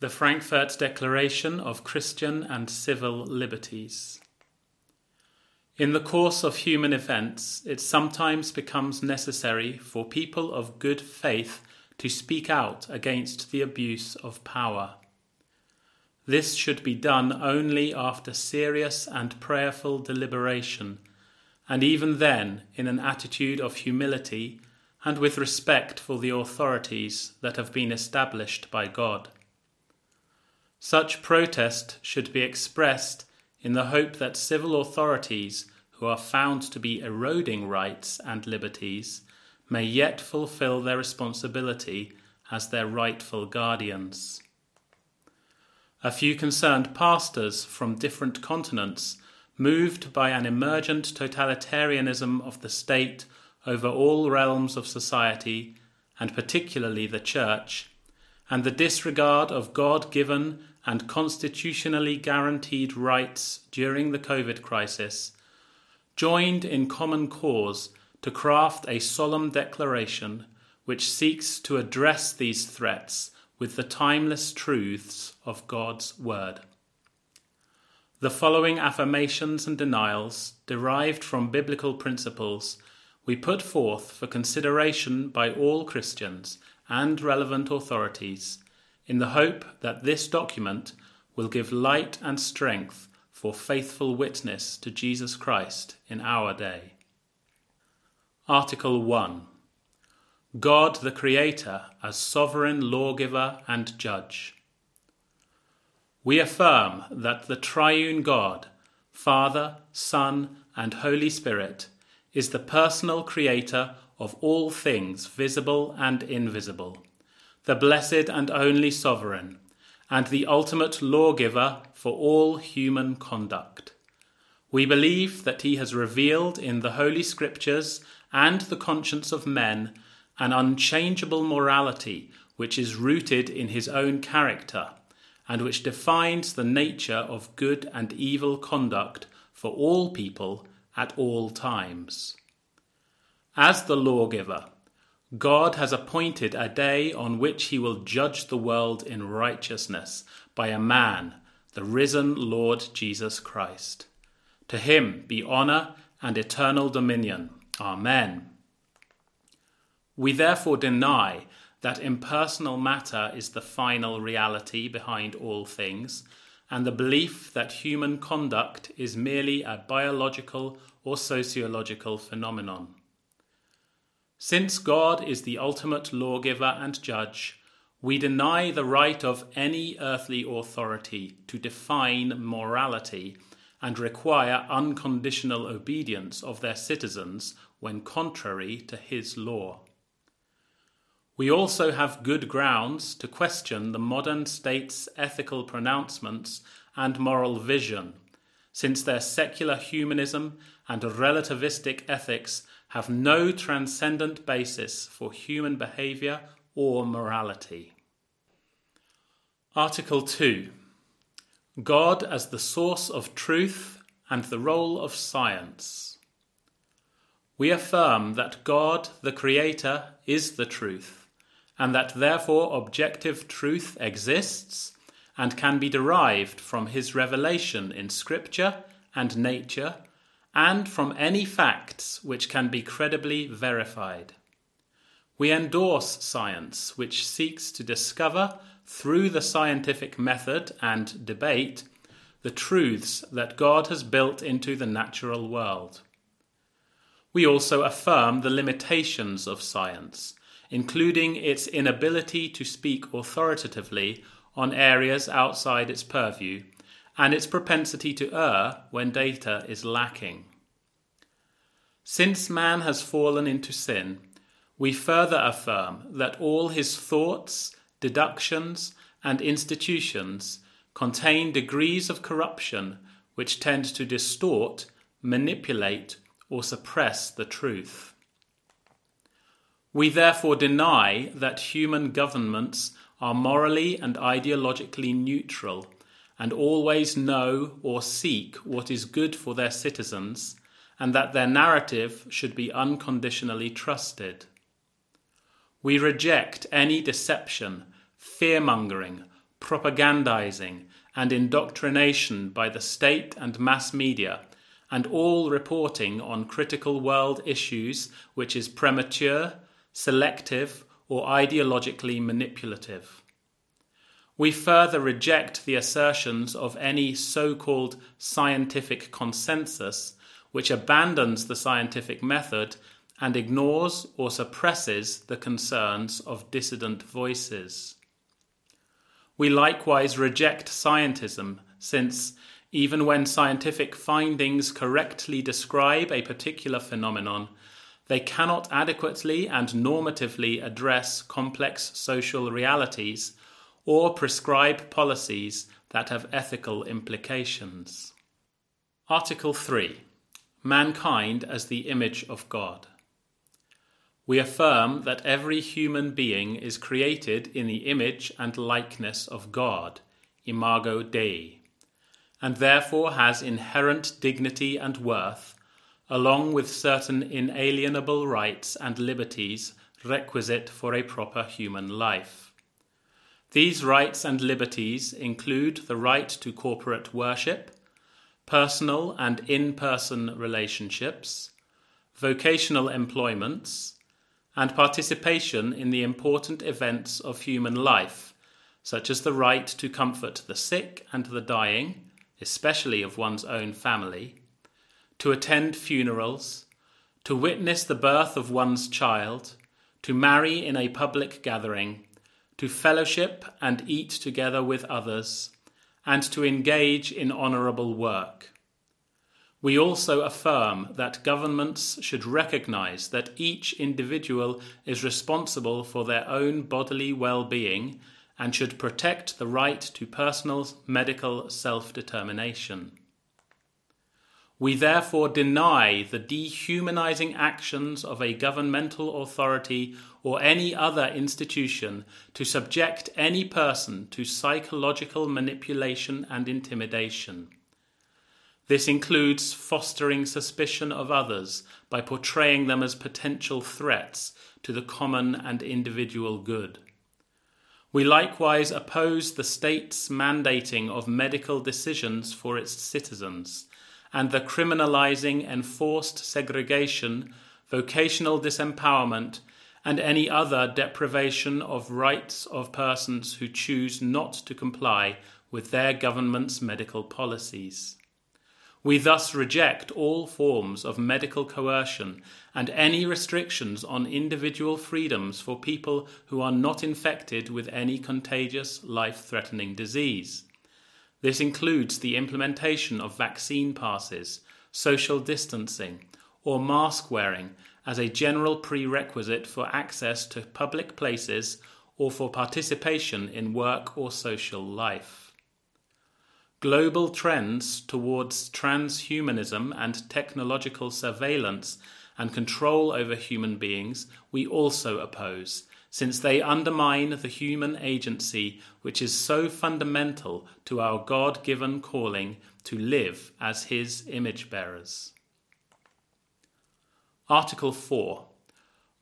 The Frankfurt Declaration of Christian and Civil Liberties. In the course of human events, it sometimes becomes necessary for people of good faith to speak out against the abuse of power. This should be done only after serious and prayerful deliberation, and even then in an attitude of humility and with respect for the authorities that have been established by God. Such protest should be expressed in the hope that civil authorities who are found to be eroding rights and liberties may yet fulfill their responsibility as their rightful guardians. A few concerned pastors from different continents, moved by an emergent totalitarianism of the state over all realms of society, and particularly the church, and the disregard of God given and constitutionally guaranteed rights during the COVID crisis, joined in common cause to craft a solemn declaration which seeks to address these threats with the timeless truths of God's Word. The following affirmations and denials, derived from biblical principles, we put forth for consideration by all Christians and relevant authorities in the hope that this document will give light and strength for faithful witness to Jesus Christ in our day. Article 1 God the Creator as sovereign lawgiver and judge. We affirm that the triune God, Father, Son, and Holy Spirit, is the personal creator of all things visible and invisible the blessed and only sovereign, and the ultimate lawgiver for all human conduct. We believe that he has revealed in the Holy Scriptures and the conscience of men an unchangeable morality which is rooted in his own character and which defines the nature of good and evil conduct for all people at all times. As the lawgiver, God has appointed a day on which he will judge the world in righteousness by a man, the risen Lord Jesus Christ. To him be honour and eternal dominion. Amen. We therefore deny that impersonal matter is the final reality behind all things, and the belief that human conduct is merely a biological or sociological phenomenon. Since God is the ultimate lawgiver and judge, we deny the right of any earthly authority to define morality and require unconditional obedience of their citizens when contrary to his law. We also have good grounds to question the modern state's ethical pronouncements and moral vision, since their secular humanism and relativistic ethics have no transcendent basis for human behaviour or morality. Article 2 God as the source of truth and the role of science. We affirm that God, the Creator, is the truth, and that therefore objective truth exists and can be derived from His revelation in Scripture and nature and from any facts which can be credibly verified. We endorse science which seeks to discover, through the scientific method and debate, the truths that God has built into the natural world. We also affirm the limitations of science, including its inability to speak authoritatively on areas outside its purview and its propensity to err when data is lacking. Since man has fallen into sin, we further affirm that all his thoughts, deductions, and institutions contain degrees of corruption which tend to distort, manipulate, or suppress the truth. We therefore deny that human governments are morally and ideologically neutral and always know or seek what is good for their citizens, and that their narrative should be unconditionally trusted. We reject any deception, fear mongering, propagandizing, and indoctrination by the state and mass media, and all reporting on critical world issues which is premature, selective, or ideologically manipulative. We further reject the assertions of any so called scientific consensus which abandons the scientific method and ignores or suppresses the concerns of dissident voices. We likewise reject scientism, since, even when scientific findings correctly describe a particular phenomenon, they cannot adequately and normatively address complex social realities or prescribe policies that have ethical implications. Article 3 Mankind as the Image of God. We affirm that every human being is created in the image and likeness of God, imago Dei, and therefore has inherent dignity and worth, along with certain inalienable rights and liberties requisite for a proper human life. These rights and liberties include the right to corporate worship, personal and in person relationships, vocational employments, and participation in the important events of human life, such as the right to comfort the sick and the dying, especially of one's own family, to attend funerals, to witness the birth of one's child, to marry in a public gathering, to fellowship and eat together with others, and to engage in honourable work. We also affirm that governments should recognize that each individual is responsible for their own bodily well being and should protect the right to personal medical self determination. We therefore deny the dehumanizing actions of a governmental authority or any other institution to subject any person to psychological manipulation and intimidation. This includes fostering suspicion of others by portraying them as potential threats to the common and individual good. We likewise oppose the state's mandating of medical decisions for its citizens and the criminalizing enforced segregation, vocational disempowerment, and any other deprivation of rights of persons who choose not to comply with their government's medical policies. We thus reject all forms of medical coercion and any restrictions on individual freedoms for people who are not infected with any contagious, life threatening disease. This includes the implementation of vaccine passes, social distancing, or mask wearing as a general prerequisite for access to public places or for participation in work or social life. Global trends towards transhumanism and technological surveillance and control over human beings we also oppose since they undermine the human agency which is so fundamental to our God given calling to live as His image bearers. Article 4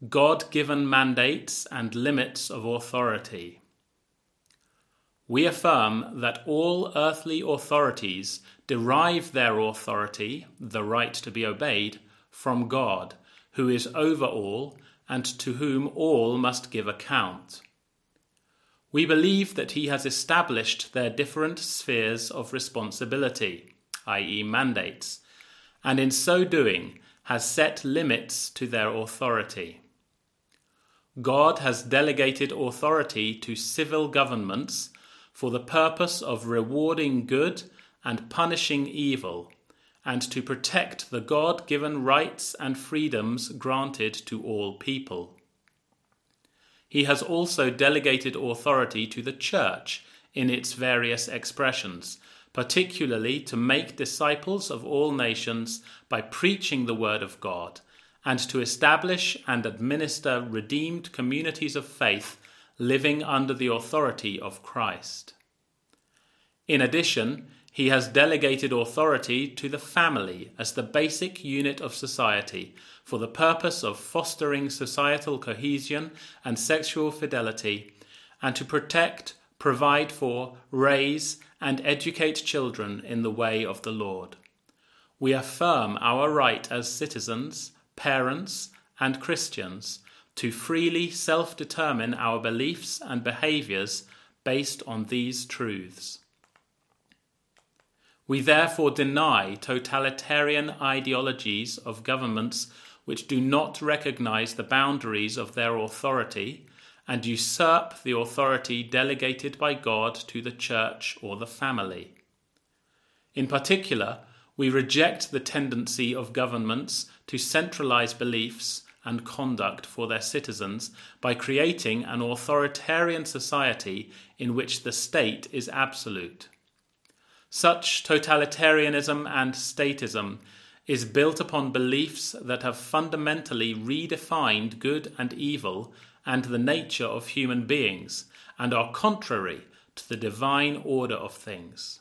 God given mandates and limits of authority. We affirm that all earthly authorities derive their authority, the right to be obeyed, from God, who is over all and to whom all must give account. We believe that he has established their different spheres of responsibility, i.e., mandates, and in so doing has set limits to their authority. God has delegated authority to civil governments for the purpose of rewarding good and punishing evil and to protect the God given rights and freedoms granted to all people. He has also delegated authority to the Church in its various expressions, particularly to make disciples of all nations by preaching the Word of God, and to establish and administer redeemed communities of faith living under the authority of Christ. In addition, he has delegated authority to the family as the basic unit of society for the purpose of fostering societal cohesion and sexual fidelity, and to protect, provide for, raise, and educate children in the way of the Lord. We affirm our right as citizens, parents, and Christians to freely self determine our beliefs and behaviors based on these truths. We therefore deny totalitarian ideologies of governments which do not recognize the boundaries of their authority and usurp the authority delegated by God to the church or the family. In particular, we reject the tendency of governments to centralize beliefs and conduct for their citizens by creating an authoritarian society in which the state is absolute. Such totalitarianism and statism is built upon beliefs that have fundamentally redefined good and evil and the nature of human beings and are contrary to the divine order of things.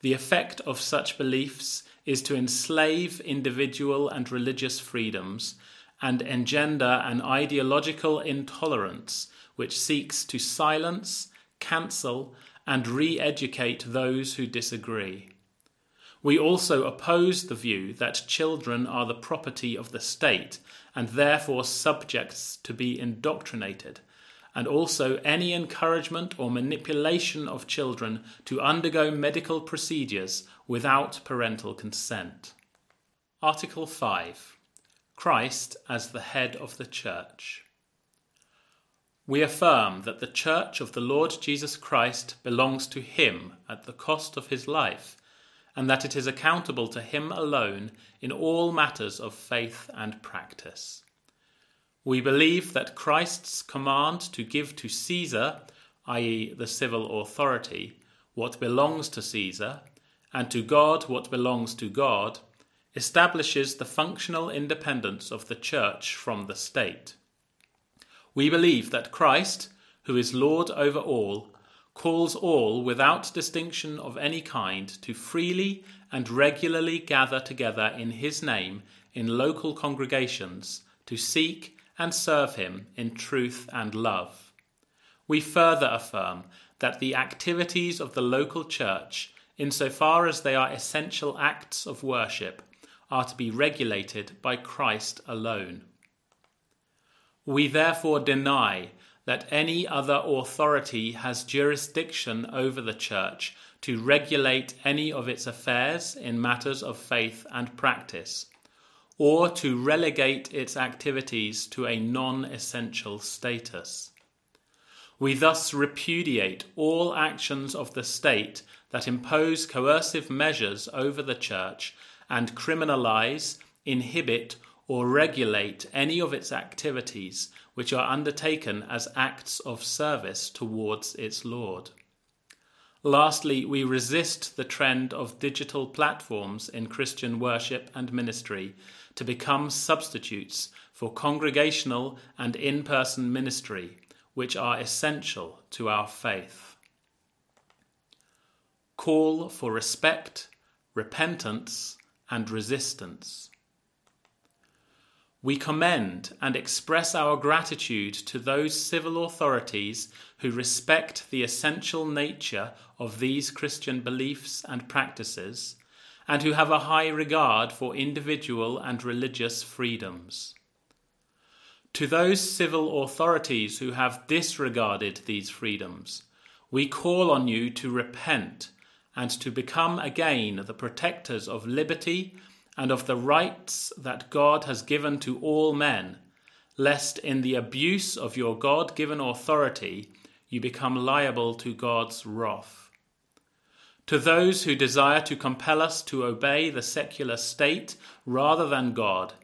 The effect of such beliefs is to enslave individual and religious freedoms and engender an ideological intolerance which seeks to silence, cancel, and re educate those who disagree. We also oppose the view that children are the property of the state and therefore subjects to be indoctrinated, and also any encouragement or manipulation of children to undergo medical procedures without parental consent. Article 5 Christ as the head of the Church. We affirm that the Church of the Lord Jesus Christ belongs to Him at the cost of His life, and that it is accountable to Him alone in all matters of faith and practice. We believe that Christ's command to give to Caesar, i.e., the civil authority, what belongs to Caesar, and to God what belongs to God, establishes the functional independence of the Church from the state. We believe that Christ, who is Lord over all, calls all without distinction of any kind to freely and regularly gather together in his name in local congregations to seek and serve him in truth and love. We further affirm that the activities of the local church, insofar as they are essential acts of worship, are to be regulated by Christ alone. We therefore deny that any other authority has jurisdiction over the Church to regulate any of its affairs in matters of faith and practice, or to relegate its activities to a non essential status. We thus repudiate all actions of the state that impose coercive measures over the Church and criminalize, inhibit, or regulate any of its activities which are undertaken as acts of service towards its Lord. Lastly, we resist the trend of digital platforms in Christian worship and ministry to become substitutes for congregational and in person ministry, which are essential to our faith. Call for respect, repentance, and resistance. We commend and express our gratitude to those civil authorities who respect the essential nature of these Christian beliefs and practices and who have a high regard for individual and religious freedoms. To those civil authorities who have disregarded these freedoms, we call on you to repent and to become again the protectors of liberty and of the rights that God has given to all men, lest in the abuse of your God given authority you become liable to God's wrath. To those who desire to compel us to obey the secular state rather than God,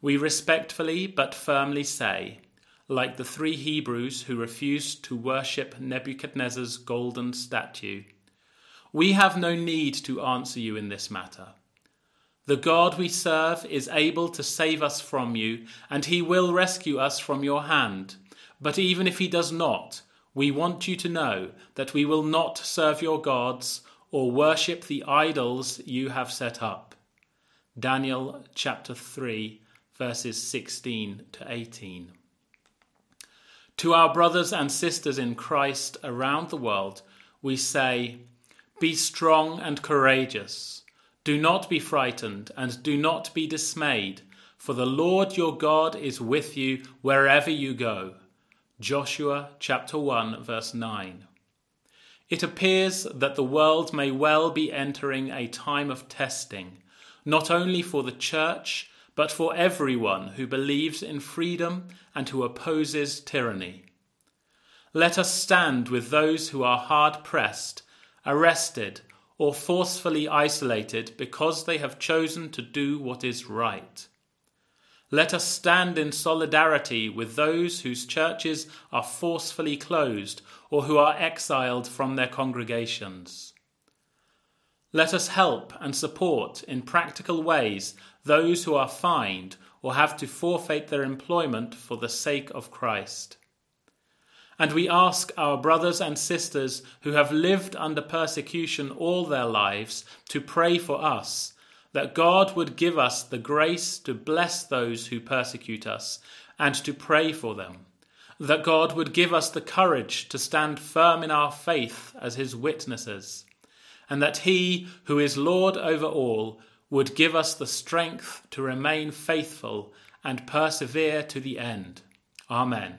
we respectfully but firmly say, like the three Hebrews who refused to worship Nebuchadnezzar's golden statue, we have no need to answer you in this matter. The God we serve is able to save us from you, and he will rescue us from your hand. But even if he does not, we want you to know that we will not serve your gods or worship the idols you have set up. Daniel chapter 3, verses 16 to 18. To our brothers and sisters in Christ around the world, we say, Be strong and courageous. Do not be frightened and do not be dismayed, for the Lord your God is with you wherever you go. Joshua chapter 1 verse 9. It appears that the world may well be entering a time of testing, not only for the church, but for everyone who believes in freedom and who opposes tyranny. Let us stand with those who are hard pressed, arrested, or forcefully isolated because they have chosen to do what is right. Let us stand in solidarity with those whose churches are forcefully closed or who are exiled from their congregations. Let us help and support in practical ways those who are fined or have to forfeit their employment for the sake of Christ. And we ask our brothers and sisters who have lived under persecution all their lives to pray for us, that God would give us the grace to bless those who persecute us and to pray for them, that God would give us the courage to stand firm in our faith as His witnesses, and that He, who is Lord over all, would give us the strength to remain faithful and persevere to the end. Amen.